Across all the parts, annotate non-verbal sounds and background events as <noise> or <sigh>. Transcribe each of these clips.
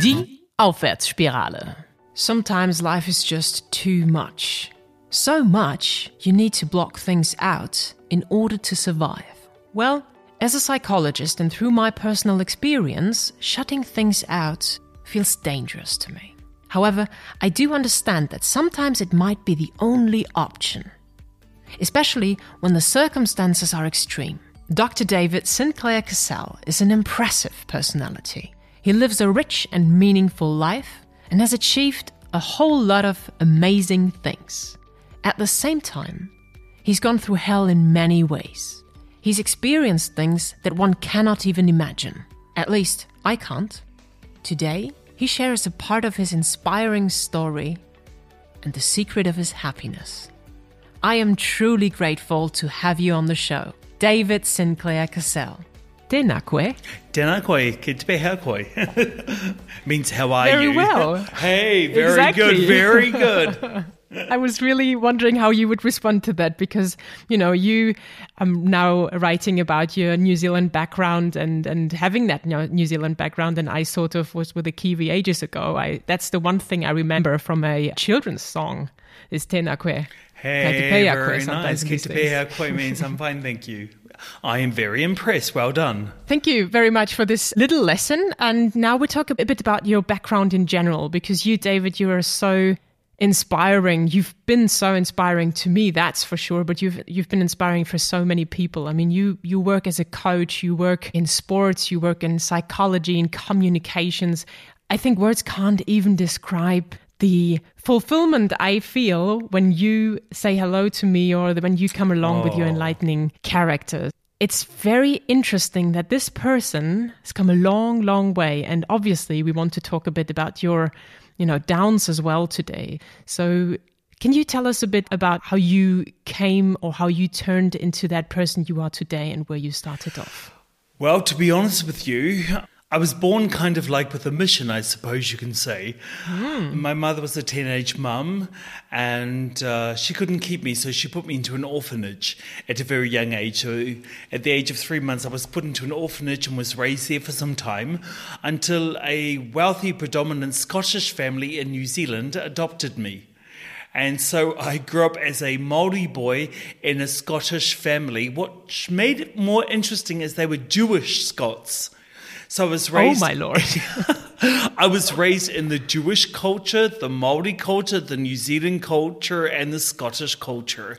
Die Aufwärtsspirale. Sometimes life is just too much. So much, you need to block things out in order to survive. Well, as a psychologist and through my personal experience, shutting things out feels dangerous to me. However, I do understand that sometimes it might be the only option, especially when the circumstances are extreme. Dr. David Sinclair Cassell is an impressive personality. He lives a rich and meaningful life and has achieved a whole lot of amazing things. At the same time, he's gone through hell in many ways. He's experienced things that one cannot even imagine. At least, I can't. Today, he shares a part of his inspiring story and the secret of his happiness. I am truly grateful to have you on the show, David Sinclair Cassell. Tēnā Tēnā Good to be here Means how are very you? Very well. <laughs> hey, very exactly. good, very <laughs> good. I was really wondering how you would respond to that because, you know, you are now writing about your New Zealand background and, and having that New Zealand background. And I sort of was with a Kiwi ages ago. I, that's the one thing I remember from a children's song is Tēnā koe. Hey, very nice. Kite koe means I'm <laughs> fine, thank you. I am very impressed. Well done. Thank you very much for this little lesson. And now we talk a bit about your background in general, because you, David, you are so inspiring. You've been so inspiring to me, that's for sure. But you've you've been inspiring for so many people. I mean, you you work as a coach, you work in sports, you work in psychology in communications. I think words can't even describe the fulfillment I feel when you say hello to me or when you come along oh. with your oh. enlightening characters. It's very interesting that this person has come a long, long way. And obviously, we want to talk a bit about your, you know, downs as well today. So, can you tell us a bit about how you came or how you turned into that person you are today and where you started off? Well, to be honest with you, I was born kind of like with a mission, I suppose you can say. Mm. My mother was a teenage mum and uh, she couldn't keep me, so she put me into an orphanage at a very young age. So at the age of three months, I was put into an orphanage and was raised there for some time until a wealthy, predominant Scottish family in New Zealand adopted me. And so I grew up as a Maori boy in a Scottish family. What made it more interesting is they were Jewish Scots. So I was oh, raised. Oh my lord! <laughs> I was raised in the Jewish culture, the Maori culture, the New Zealand culture, and the Scottish culture,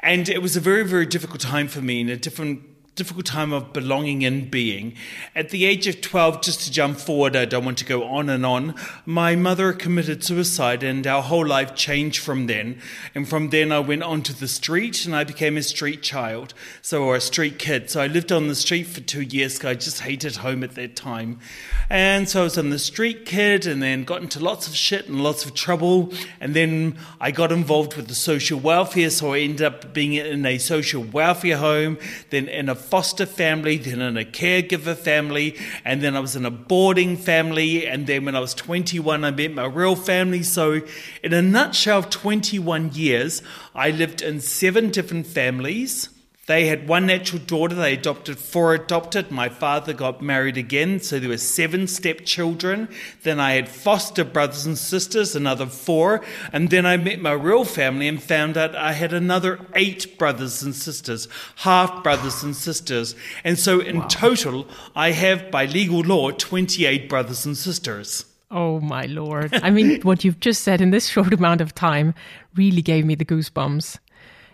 and it was a very, very difficult time for me in a different difficult time of belonging and being. At the age of 12, just to jump forward, I don't want to go on and on, my mother committed suicide and our whole life changed from then. And from then, I went onto the street and I became a street child, so or a street kid. So I lived on the street for two years because I just hated home at that time. And so I was on the street kid and then got into lots of shit and lots of trouble. And then I got involved with the social welfare, so I ended up being in a social welfare home, then in a foster family, then in a caregiver family, and then I was in a boarding family. And then when I was 21, I met my real family. So, in a nutshell, 21 years, I lived in seven different families. They had one natural daughter, they adopted four adopted. My father got married again, so there were seven stepchildren. Then I had foster brothers and sisters, another four. And then I met my real family and found out I had another eight brothers and sisters, half brothers and sisters. And so in wow. total, I have by legal law 28 brothers and sisters. Oh my lord. I mean, <laughs> what you've just said in this short amount of time really gave me the goosebumps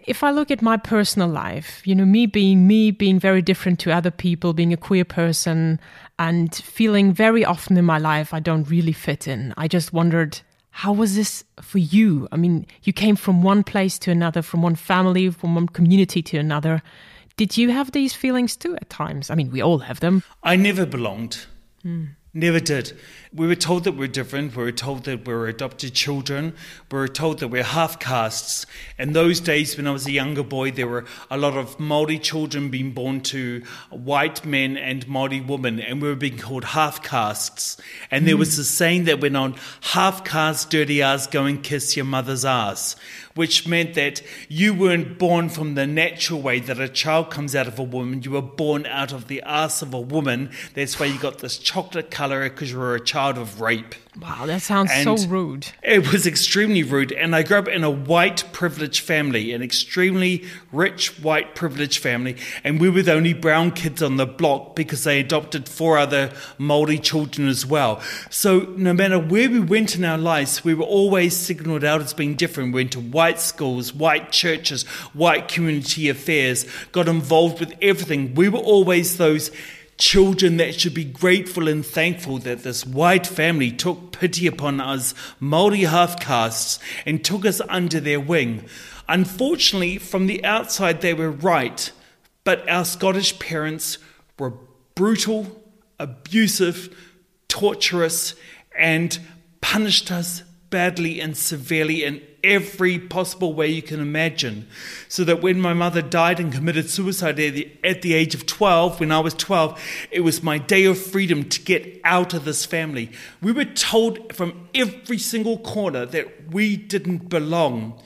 if I look at my personal life, you know, me being me, being very different to other people, being a queer person, and feeling very often in my life I don't really fit in, I just wondered, how was this for you? I mean, you came from one place to another, from one family, from one community to another. Did you have these feelings too at times? I mean, we all have them. I never belonged. Hmm. Never did. We were told that we're different. We were told that we were adopted children. We were told that we're half castes. In those days, when I was a younger boy, there were a lot of Maori children being born to white men and Maori women, and we were being called half castes. And there was mm. a saying that went on half caste dirty ass, go and kiss your mother's ass which meant that you weren't born from the natural way that a child comes out of a woman. You were born out of the ass of a woman. That's why you got this chocolate color because you were a child of rape. Wow, that sounds And- so rude. It was extremely rude, and I grew up in a white privileged family, an extremely rich white privileged family, and we were the only brown kids on the block because they adopted four other Maori children as well. So no matter where we went in our lives, we were always signaled out as being different. We went to white schools, white churches, white community affairs, got involved with everything. We were always those children that should be grateful and thankful that this white family took pity upon us Maori half castes and took us under their wing. Unfortunately, from the outside, they were right, but our Scottish parents were brutal, abusive, torturous, and punished us badly and severely in every possible way you can imagine. So that when my mother died and committed suicide at the, at the age of 12, when I was 12, it was my day of freedom to get out of this family. We were told from every single corner that we didn't belong.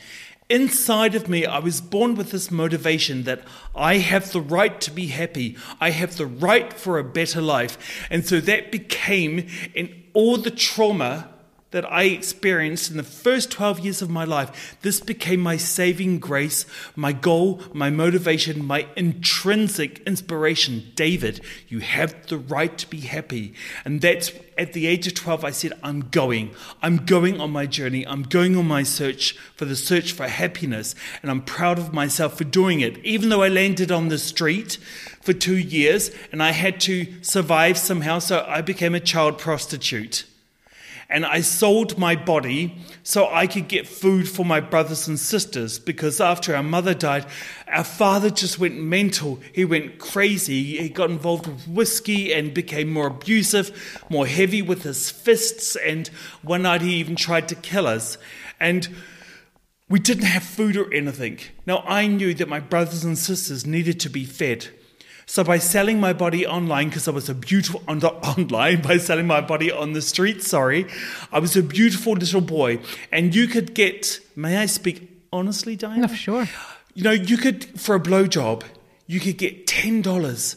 Inside of me, I was born with this motivation that I have the right to be happy. I have the right for a better life. And so that became, in all the trauma that I experienced in the first 12 years of my life, this became my saving grace, my goal, my motivation, my intrinsic inspiration. David, you have the right to be happy. And that's at the age of 12, I said, I'm going. I'm going on my journey. I'm going on my search for the search for happiness. And I'm proud of myself for doing it. Even though I landed on the street for two years and I had to survive somehow, so I became a child prostitute and I sold my body so I could get food for my brothers and sisters because after our mother died, our father just went mental. He went crazy. He got involved with whiskey and became more abusive, more heavy with his fists, and one night he even tried to kill us. And we didn't have food or anything. Now I knew that my brothers and sisters needed to be fed. So by selling my body online, because I was a beautiful <laughs> on the, online, by selling my body on the street, sorry, I was a beautiful little boy, and you could get. May I speak honestly, Diana? No, sure. You know, you could for a blowjob, you could get ten dollars,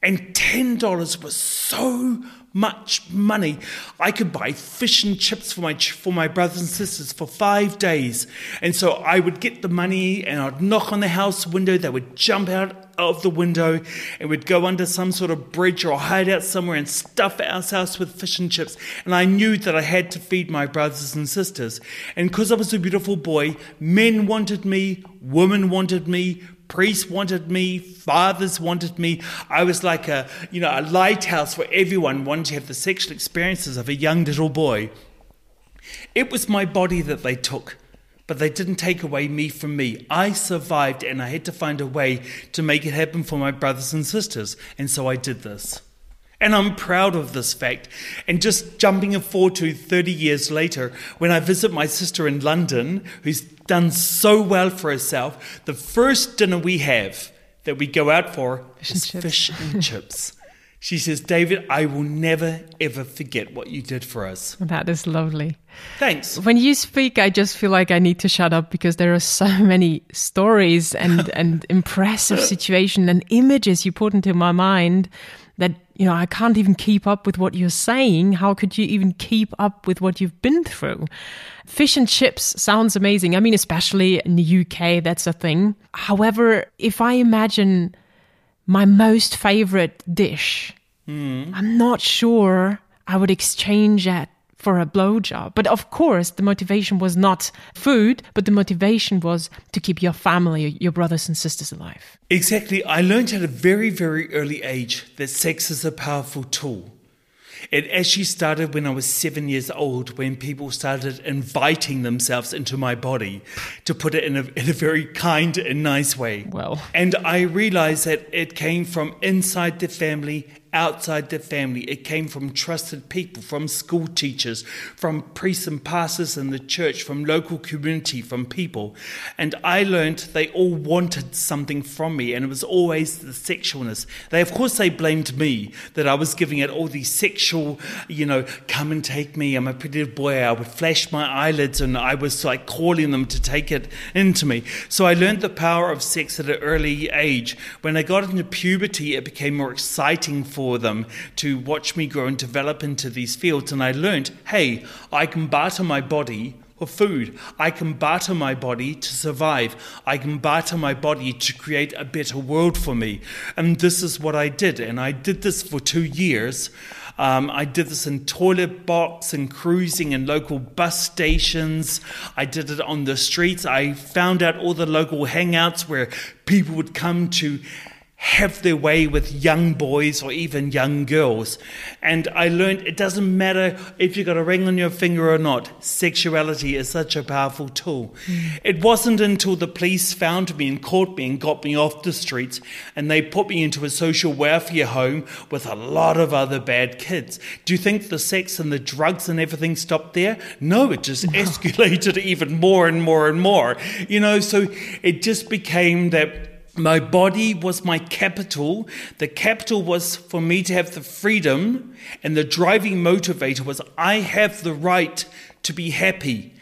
and ten dollars was so much money. I could buy fish and chips for my for my brothers and sisters for five days, and so I would get the money and I'd knock on the house window. They would jump out of the window and we'd go under some sort of bridge or hide out somewhere and stuff our house with fish and chips. And I knew that I had to feed my brothers and sisters. And because I was a beautiful boy, men wanted me, women wanted me, priests wanted me, fathers wanted me. I was like a, you know, a lighthouse where everyone wanted to have the sexual experiences of a young little boy. It was my body that they took, but they didn't take away me from me. I survived and I had to find a way to make it happen for my brothers and sisters, and so I did this. And I'm proud of this fact. And just jumping forward to 30 years later, when I visit my sister in London, who's done so well for herself, the first dinner we have that we go out for Fish is and fish and <laughs> chips. She says, David, I will never, ever forget what you did for us. That is lovely. Thanks. When you speak, I just feel like I need to shut up because there are so <laughs> many stories and, and impressive <laughs> situations and images you put into my mind you know, I can't even keep up with what you're saying. How could you even keep up with what you've been through? Fish and chips sounds amazing. I mean, especially in the UK, that's a thing. However, if I imagine my most favorite dish, hmm. I'm not sure I would exchange that for a blowjob. But of course, the motivation was not food, but the motivation was to keep your family, your brothers and sisters alive. Exactly. I learned at a very, very early age that sex is a powerful tool. It actually started when I was seven years old, when people started inviting themselves into my body, to put it in a, in a very kind and nice way. Well. And I realized that it came from inside the family, outside the family. It came from trusted people, from school teachers, from priests and pastors in the church, from local community, from people. And I learned they all wanted something from me, and it was always the sexualness. They, of course, they blamed me that I was giving it all these sexual, you know, come and take me. I'm a pretty little boy. I would flash my eyelids, and I was like calling them to take it into me. So I learned the power of sex at an early age. When I got into puberty, it became more exciting for for them to watch me grow and develop into these fields. And I learned hey, I can barter my body for food. I can barter my body to survive. I can barter my body to create a better world for me. And this is what I did. And I did this for two years. Um, I did this in toilet box and cruising in local bus stations. I did it on the streets. I found out all the local hangouts where people would come to have their way with young boys or even young girls. And I learned it doesn't matter if you've got a ring on your finger or not, sexuality is such a powerful tool. Mm. It wasn't until the police found me and caught me and got me off the streets and they put me into a social welfare home with a lot of other bad kids. Do you think the sex and the drugs and everything stopped there? No, it just no. <laughs> escalated even more and more and more. You know, so it just became that my body was my capital. The capital was for me to have the freedom, and the driving motivator was I have the right to be happy.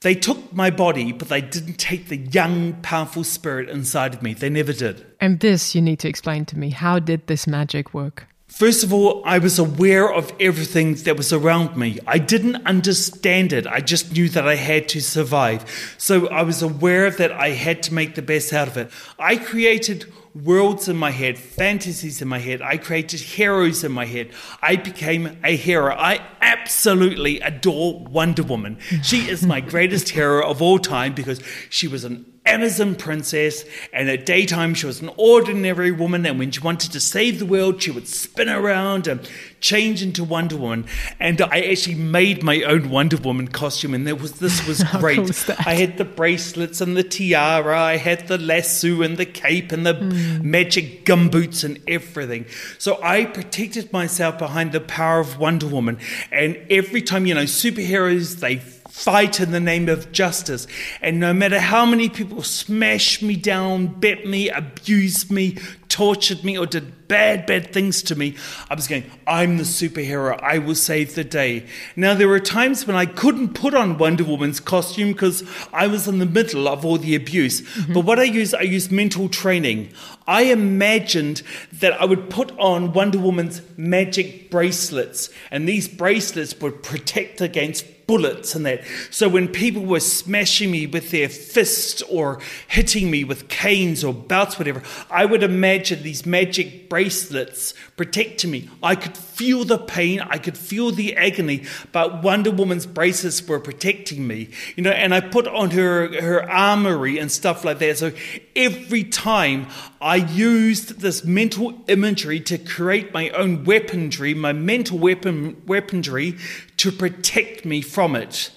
They took my body, but they didn't take the young, powerful spirit inside of me. They never did. And this you need to explain to me. How did this magic work? First of all, I was aware of everything that was around me. I didn't understand it. I just knew that I had to survive. So I was aware that I had to make the best out of it. I created worlds in my head, fantasies in my head. I created heroes in my head. I became a hero. I absolutely adore Wonder Woman. She is my greatest hero of all time because she was an Amazon princess, and at daytime she was an ordinary woman, and when she wanted to save the world, she would spin around and change into Wonder Woman. And I actually made my own Wonder Woman costume, and there was this was <laughs> great. was I had the bracelets and the tiara, I had the lasso and the cape and the mm. magic gumboots and everything. So I protected myself behind the power of Wonder Woman. And every time, you know, superheroes they fight in the name of justice. And no matter how many people smashed me down, bit me, abused me, tortured me, or did bad, bad things to me, I was going, I'm the superhero. I will save the day. Now, there were times when I couldn't put on Wonder Woman's costume because I was in the middle of all the abuse. Mm-hmm. But what I used, I used mental training. I imagined that I would put on Wonder Woman's magic bracelets, and these bracelets would protect against bullets and that. So when people were smashing me with their fists or hitting me with canes or belts, whatever, I would imagine these magic bracelets protecting me. I could feel the pain, I could feel the agony, but Wonder Woman's bracelets were protecting me. You know, and I put on her her armory and stuff like that. So every time I used this mental imagery to create my own weaponry, my mental weapon weaponry to protect me from it.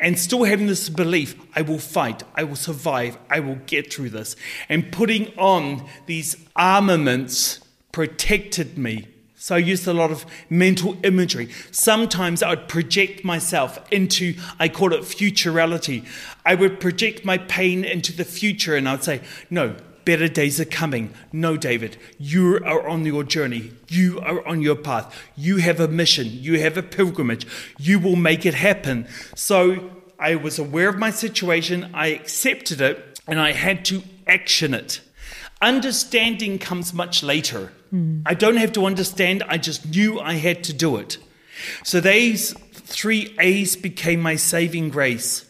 And still having this belief, I will fight, I will survive, I will get through this. And putting on these armaments protected me. So I used a lot of mental imagery. Sometimes I would project myself into, I call it futurality. I would project my pain into the future and I'd say, no, better days are coming. No, David, you are on your journey. You are on your path. You have a mission. You have a pilgrimage. You will make it happen. So I was aware of my situation. I accepted it and I had to action it. Understanding comes much later. Mm. I don't have to understand. I just knew I had to do it. So these three A's became my saving grace.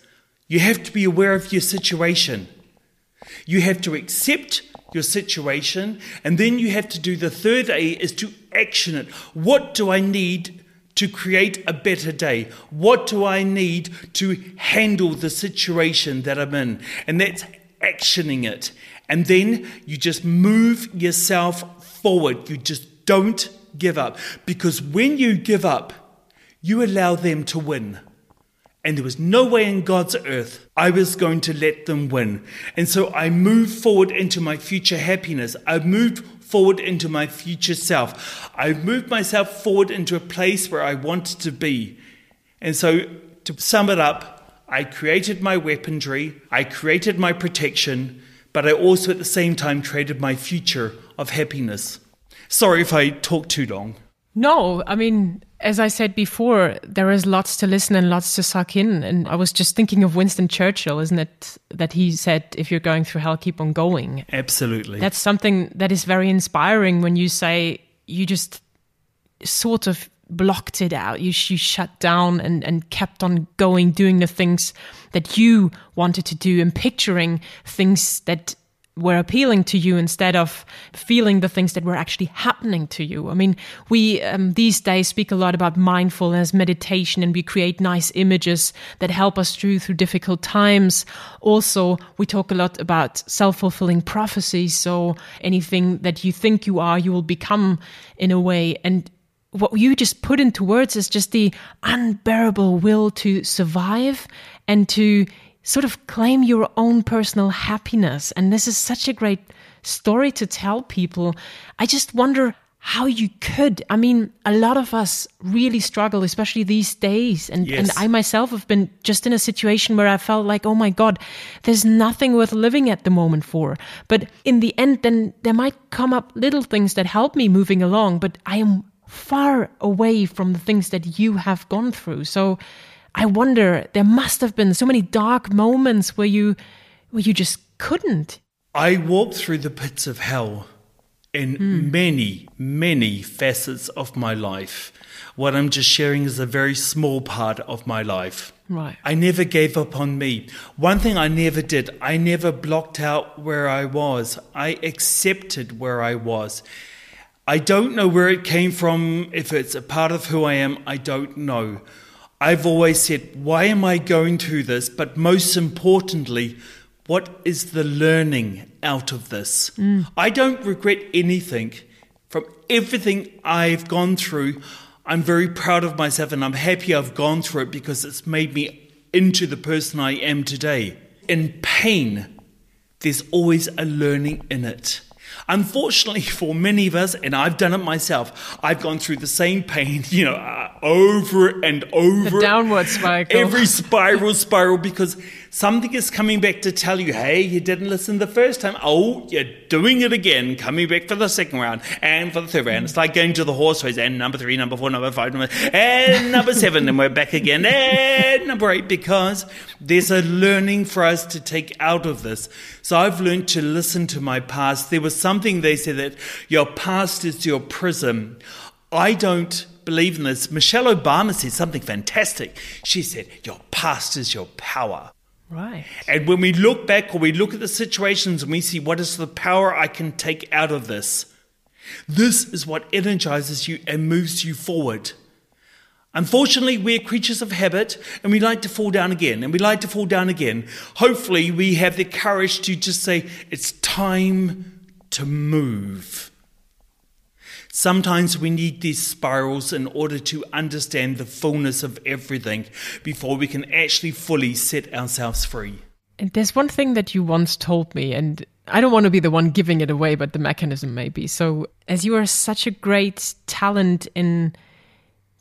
You have to be aware of your situation. You have to accept your situation, and then you have to do the third A is to action it. What do I need to create a better day? What do I need to handle the situation that I'm in? And that's actioning it. And then you just move yourself forward. You just don't give up. Because when you give up, you allow them to win. And there was no way in God's earth I was going to let them win. And so I moved forward into my future happiness. I moved forward into my future self. I moved myself forward into a place where I wanted to be. And so to sum it up, I created my weaponry, I created my protection, but I also at the same time created my future of happiness. Sorry if I talk too long. No, I mean, as I said before, there is lots to listen and lots to suck in. And I was just thinking of Winston Churchill, isn't it? That he said, if you're going through hell, keep on going. Absolutely. That's something that is very inspiring when you say, you just sort of blocked it out. You, you shut down and, and kept on going, doing the things that you wanted to do and picturing things that were appealing to you instead of feeling the things that were actually happening to you. I mean, we um, these days speak a lot about mindfulness, meditation, and we create nice images that help us through through difficult times. Also, we talk a lot about self-fulfilling prophecies. So anything that you think you are, you will become in a way. And what you just put into words is just the unbearable will to survive and to sort of claim your own personal happiness. And this is such a great story to tell people. I just wonder how you could. I mean, a lot of us really struggle, especially these days. And, Yes. and I myself have been just in a situation where I felt like, oh my God, there's nothing worth living at the moment for. But in the end, then there might come up little things that help me moving along, but I am far away from the things that you have gone through. So I wonder, there must have been so many dark moments where you, where you just couldn't. I walked through the pits of hell in hmm. many, many facets of my life. What I'm just sharing is a very small part of my life. Right. I never gave up on me. One thing I never did, I never blocked out where I was. I accepted where I was. I don't know where it came from. If it's a part of who I am, I don't know. I've always said, why am I going through this? But most importantly, what is the learning out of this? Mm. I don't regret anything from everything I've gone through. I'm very proud of myself and I'm happy I've gone through it because it's made me into the person I am today. In pain, there's always a learning in it. Unfortunately, <laughs> for many of us, and I've done it myself, I've gone through the same pain, <laughs> you know, uh, over and over. The downward spiral. Every spiral, spiral, because something is coming back to tell you, hey, you didn't listen the first time. Oh, you're doing it again, coming back for the second round and for the third round. It's like going to the horse race and number three, number four, number five, number, and number seven, and we're back again, and number eight, because there's a learning for us to take out of this. So I've learned to listen to my past. There was something they said that your past is your prism. I don't believe in this. Michelle Obama said something fantastic. She said, Your past is your power. Right. And when we look back or we look at the situations and we see what is the power I can take out of this, this is what energizes you and moves you forward. Unfortunately, we're creatures of habit and we like to fall down again and we like to fall down again. Hopefully, we have the courage to just say, It's time to move. Sometimes we need these spirals in order to understand the fullness of everything before we can actually fully set ourselves free. And there's one thing that you once told me, and I don't want to be the one giving it away, but the mechanism maybe. So, as you are such a great talent in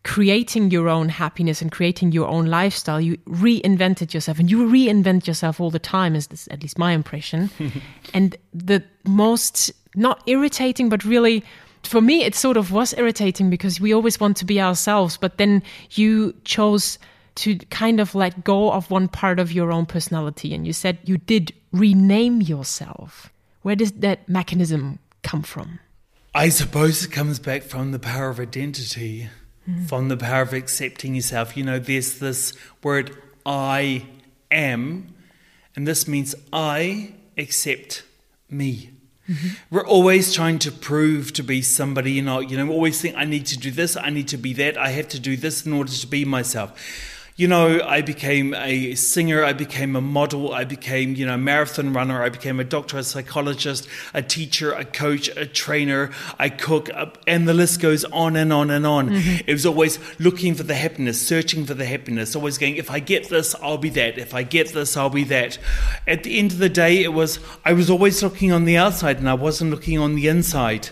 creating your own happiness and creating your own lifestyle, you reinvented yourself, and you reinvent yourself all the time. Is this at least my impression? <laughs> and the most not irritating, but really. For me, it sort of was irritating because we always want to be ourselves, but then you chose to kind of let go of one part of your own personality and you said you did rename yourself. Where does that mechanism come from? I suppose it comes back from the power of identity, from the power of accepting yourself. You know, there's this word, I am, and this means I accept me. We're always trying to prove to be somebody, you know, you know, always think I need to do this, I need to be that, I have to do this in order to be myself. You know, I became a singer, I became a model, I became, you know, a marathon runner, I became a doctor, a psychologist, a teacher, a coach, a trainer, I cook, and the list goes on and on and on. Mm-hmm. It was always looking for the happiness, searching for the happiness, always going, if I get this, I'll be that. If I get this, I'll be that. At the end of the day, it was, I was always looking on the outside and I wasn't looking on the inside.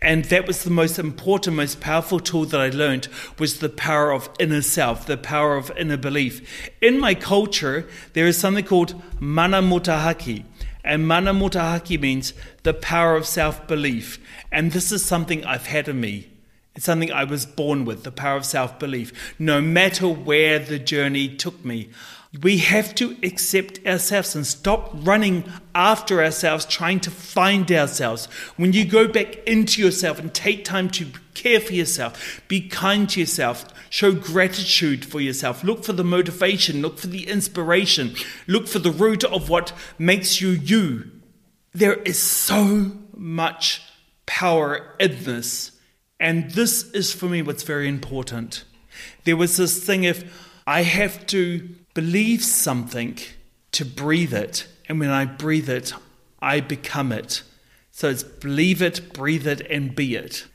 And that was the most important, most powerful tool that I learned was the power of inner self, the power of inner belief. In my culture, there is something called mana motuhake. And mana motuhake means the power of self belief. And this is something I've had in me. It's something I was born with, the power of self belief. No matter where the journey took me, We have to accept ourselves and stop running after ourselves, trying to find ourselves. When you go back into yourself and take time to care for yourself, be kind to yourself, show gratitude for yourself, look for the motivation, look for the inspiration, look for the root of what makes you you. There is so much power in this. And this is for me what's very important. There was this thing if I have to believe something to breathe it. And when I breathe it, I become it. So it's believe it, breathe it, and be it.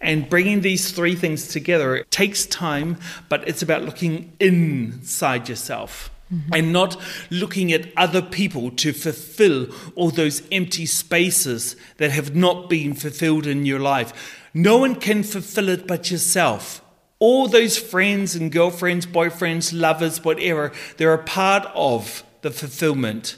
And bringing these three things together it takes time, but it's about looking inside yourself. Mm-hmm. And not looking at other people to fulfill all those empty spaces that have not been fulfilled in your life. No one can fulfill it but yourself all those friends and girlfriends, boyfriends, lovers, whatever, they're a part of the fulfillment,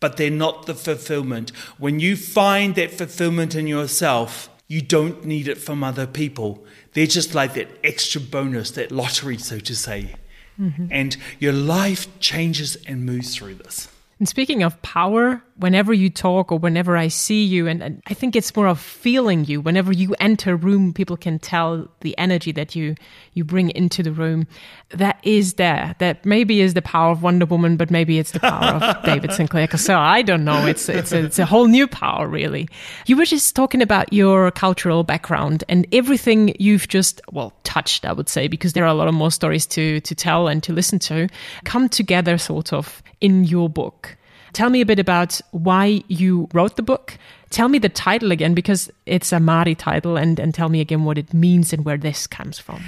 but they're not the fulfillment. When you find that fulfillment in yourself, you don't need it from other people. They're just like that extra bonus, that lottery, so to say. Mm-hmm. And your life changes and moves through this. And speaking of power, whenever you talk or whenever I see you, and, and, I think it's more of feeling you. Whenever you enter a room, people can tell the energy that you you bring into the room. That is there. That maybe is the power of Wonder Woman, but maybe it's the power of <laughs> David Sinclair So uh, I don't know. It's it's a, it's a whole new power, really. You were just talking about your cultural background and everything you've just well touched. I would say because there are a lot of more stories to to tell and to listen to come together, sort of in your book. Tell me a bit about why you wrote the book. Tell me the title again because it's a Māori title and, and tell me again what it means and where this comes from.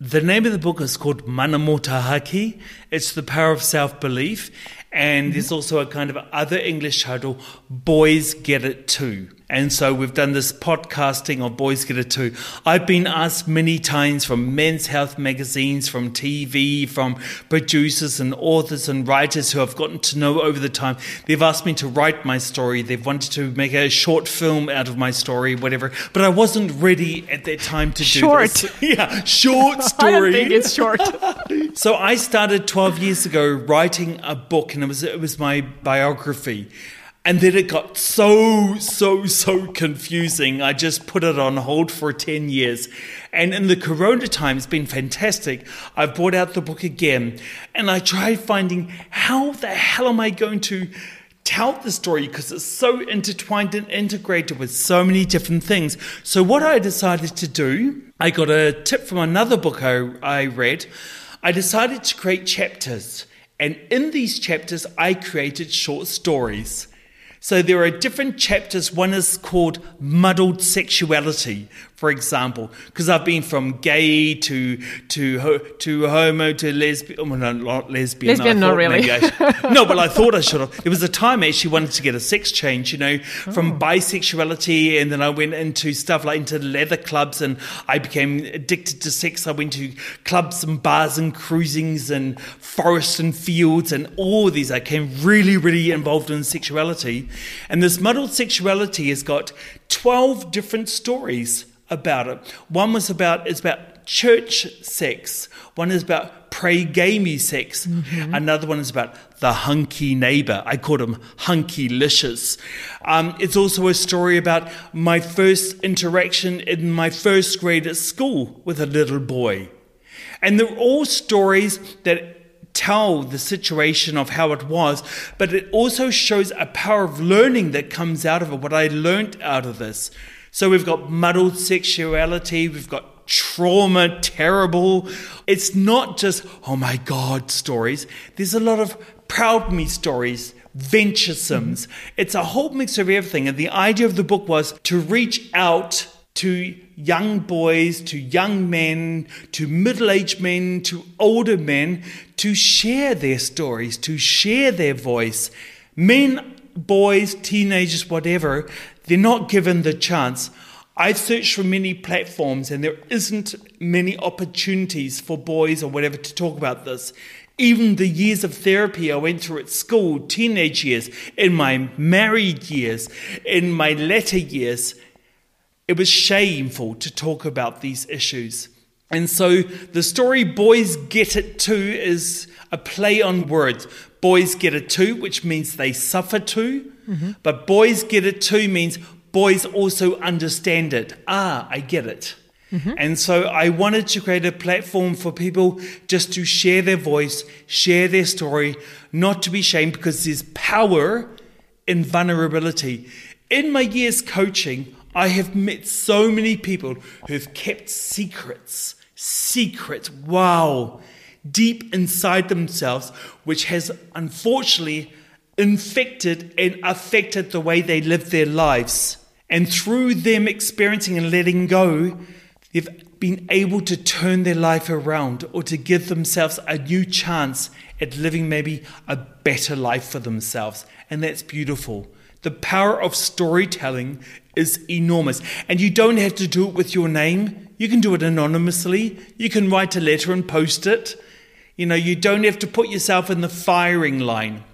The name of the book is called Mana Motuhake. It's the power of self belief. And mm-hmm. there's also a kind of other English title, Boys Get It Too. And so we've done this podcasting on Boys Get It Too. I've been asked many times from men's health magazines, from TV, from producers and authors and writers who I've gotten to know over the time. They've asked me to write my story. They've wanted to make a short film out of my story, whatever. But I wasn't ready at that time to short. do this. <laughs> yeah, short <laughs> story. I think it's short. <laughs> so I started 12 years ago writing a book, and it was it was my biography. And then it got so, so, so confusing. I just put it on hold for 10 years. And in the corona time, it's been fantastic. I've brought out the book again and I tried finding how the hell am I going to tell the story because it's so intertwined and integrated with so many different things. So, what I decided to do, I got a tip from another book I, I read. I decided to create chapters. And in these chapters, I created short stories. So there are different chapters. One is called Muddled Sexuality, for example, because I've been from gay to to to homo to lesbian. Well, no, not lesbian. Lesbian, not really. <laughs> no, but I thought I should have. There was a time I actually wanted to get a sex change, you know, from oh. bisexuality, and then I went into stuff like into leather clubs, and I became addicted to sex. I went to clubs and bars and cruisings and forests and fields and all these. I became really, really involved in sexuality, and this muddled sexuality has got twelve different stories about it. One was about is about church sex. One is about pray-gamey sex. Mm-hmm. Another one is about the hunky neighbor. I called him hunky licious. Um, it's also a story about my first interaction in my first grade at school with a little boy. And they're all stories that tell the situation of how it was, but it also shows a power of learning that comes out of it, what I learned out of this. So we've got muddled sexuality, we've got trauma, terrible. It's not just, oh my God, stories. There's a lot of proud me stories, venturesomes. It's a whole mix of everything. And the idea of the book was to reach out to young boys, to young men, to middle aged men, to older men, to share their stories, to share their voice. Men, boys, teenagers, whatever, they're not given the chance. I've searched for many platforms and there isn't many opportunities for boys or whatever to talk about this. Even the years of therapy I went through at school, teenage years, in my married years, in my latter years, it was shameful to talk about these issues. And so the story Boys Get It Too is a play on words. Boys get it too, which means they suffer too. Mm-hmm. But boys get it too means boys also understand it. Ah, I get it. Mm-hmm. And so I wanted to create a platform for people just to share their voice, share their story, not to be shamed because there's power in vulnerability. In my years coaching, I have met so many people who've kept secrets, secrets, wow, deep inside themselves, which has unfortunately infected and affected the way they live their lives. And through them experiencing and letting go, they've been able to turn their life around or to give themselves a new chance at living maybe a better life for themselves. And that's beautiful. The power of storytelling is enormous. And you don't have to do it with your name. You can do it anonymously. You can write a letter and post it. You know, you don't have to put yourself in the firing line.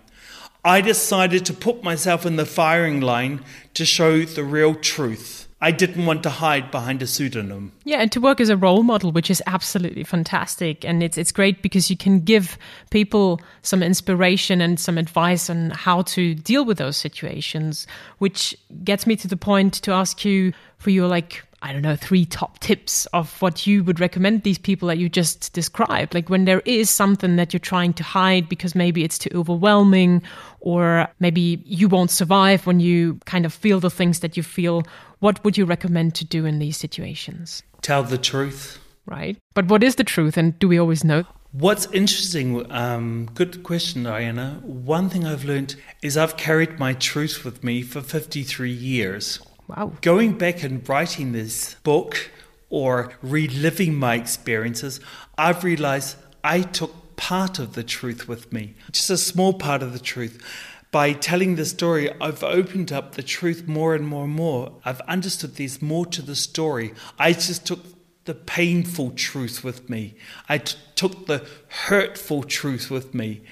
I decided to put myself in the firing line to show the real truth. I didn't want to hide behind a pseudonym. Yeah, and to work as a role model, which is absolutely fantastic. And it's it's great because you can give people some inspiration and some advice on how to deal with those situations, which gets me to the point to ask you for your like I don't know, three top tips of what you would recommend these people that you just described. Like when there is something that you're trying to hide because maybe it's too overwhelming or maybe you won't survive when you kind of feel the things that you feel. What would you recommend to do in these situations? Tell the truth. Right. But what is the truth and do we always know? What's interesting, um, good question, Diana. One thing I've learned is I've carried my truth with me for 53 years. Wow. Going back and writing this book or reliving my experiences, I've realized I took part of the truth with me, just a small part of the truth. By telling the story, I've opened up the truth more and more and more. I've understood there's more to the story. I just took the painful truth with me. I t- took the hurtful truth with me.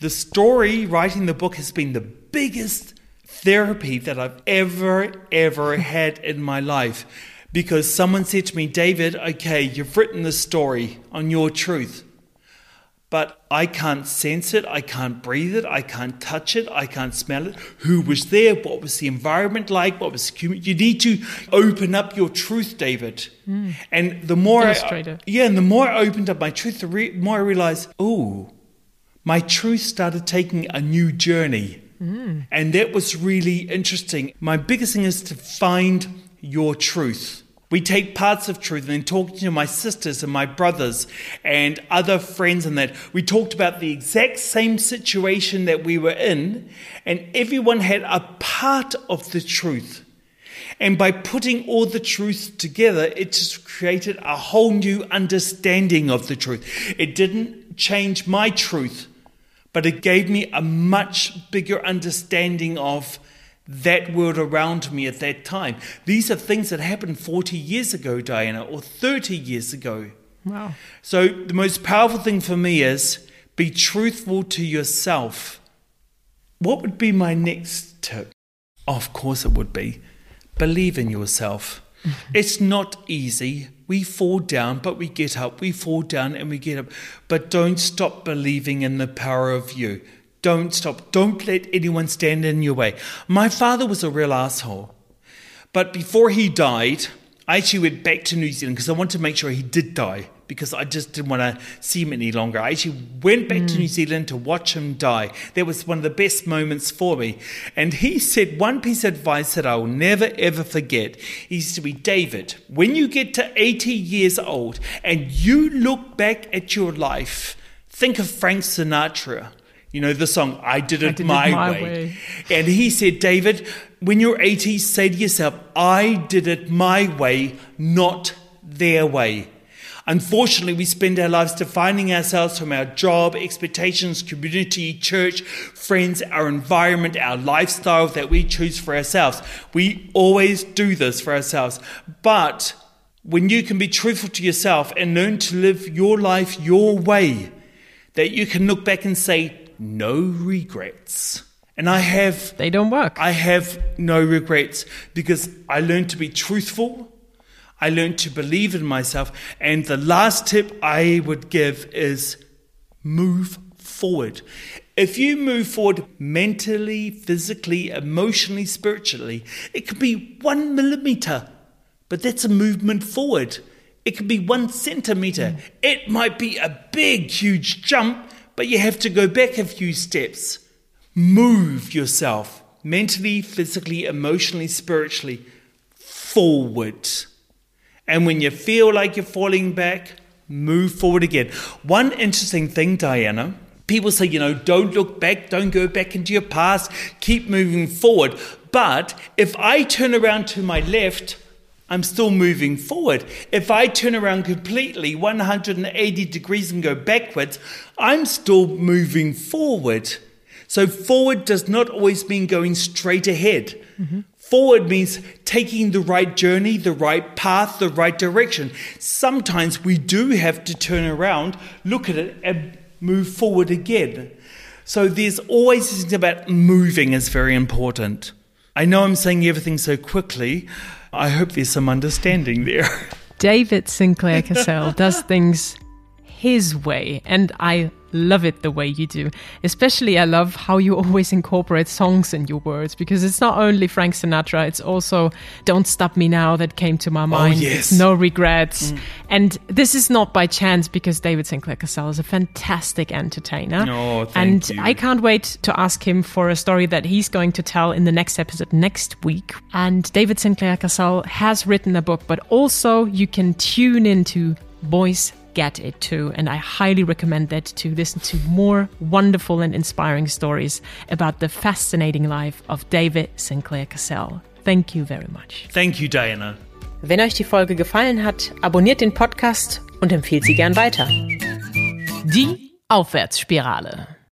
The story, writing the book, has been the biggest therapy that I've ever, ever had in my life. Because someone said to me, David, okay, you've written the story on your truth, but I can't sense it, I can't breathe it, I can't touch it, I can't smell it. Who was there? What was the environment like? What was the? You need to open up your truth, David. Mm. And the more, I, yeah, and the more I opened up my truth, the re- more I realized, oh, my truth started taking a new journey. Mm. And that was really interesting. My biggest thing is to find your truth. We take parts of truth and then talking to my sisters and my brothers and other friends and that. We talked about the exact same situation that we were in, and everyone had a part of the truth. And by putting all the truth together, it just created a whole new understanding of the truth. It didn't change my truth, but it gave me a much bigger understanding of that world around me at that time. These are things that happened 40 years ago, Diana, or 30 years ago. Wow. So the most powerful thing for me is be truthful to yourself. What would be my next tip? Of course, it would be believe in yourself. Mm-hmm. it's not easy. We fall down, but we get up. We fall down and we get up. But don't stop believing in the power of you. Don't stop. Don't let anyone stand in your way. My father was a real asshole. But before he died, I actually went back to New Zealand because I wanted to make sure he did die because I just didn't want to see him any longer. I actually went back mm. to New Zealand to watch him die. That was one of the best moments for me. And he said one piece of advice that I will never ever forget. He said to be David, when you get to 80 years old and you look back at your life, think of Frank Sinatra. You know the song, I Did It, I did my, it my way. way. And he said, David, when you're 80, say to yourself, I did it my way, not their way. Unfortunately, we spend our lives defining ourselves from our job, expectations, community, church, friends, our environment, our lifestyle that we choose for ourselves. We always do this for ourselves. But when you can be truthful to yourself and learn to live your life your way, that you can look back and say, no regrets. And I have. They don't work. I have no regrets because I learned to be truthful I learned to believe in myself. And the last tip I would give is move forward. If you move forward mentally, physically, emotionally, spiritually, it could be one millimeter, but that's a movement forward. It could be one centimeter. Mm. It might be a big, huge jump, but you have to go back a few steps. Move yourself mentally, physically, emotionally, spiritually forward. And when you feel like you're falling back, move forward again. One interesting thing, Diana, people say, you know, don't look back, don't go back into your past, keep moving forward. But if I turn around to my left, I'm still moving forward. If I turn around completely 180 degrees and go backwards, I'm still moving forward. So, forward does not always mean going straight ahead. Mm-hmm. Forward means taking the right journey, the right path, the right direction. Sometimes we do have to turn around, look at it, and move forward again. So there's always something about moving is very important. I know I'm saying everything so quickly. I hope there's some understanding there. David Sinclair Cassell does things his way, and I love it the way you do. Especially, I love how you <laughs> always incorporate songs in your words because it's not only Frank Sinatra, it's also Don't Stop Me Now that came to my oh, mind. Oh, yes. No regrets. Mm. And this is not by chance because David Sinclair Cassell is a fantastic entertainer. Oh, and you. I can't wait to ask him for a story that he's going to tell in the next episode next week. And David Sinclair Cassell has written a book, but also you can tune into Boys get it too. And I highly recommend that to listen to more wonderful and inspiring stories about the fascinating life of David Sinclair Cassell. Thank you very much. Thank you, Diana. Wenn euch die Folge gefallen hat, abonniert den Podcast und empfiehlt sie gern weiter. Die Aufwärtsspirale.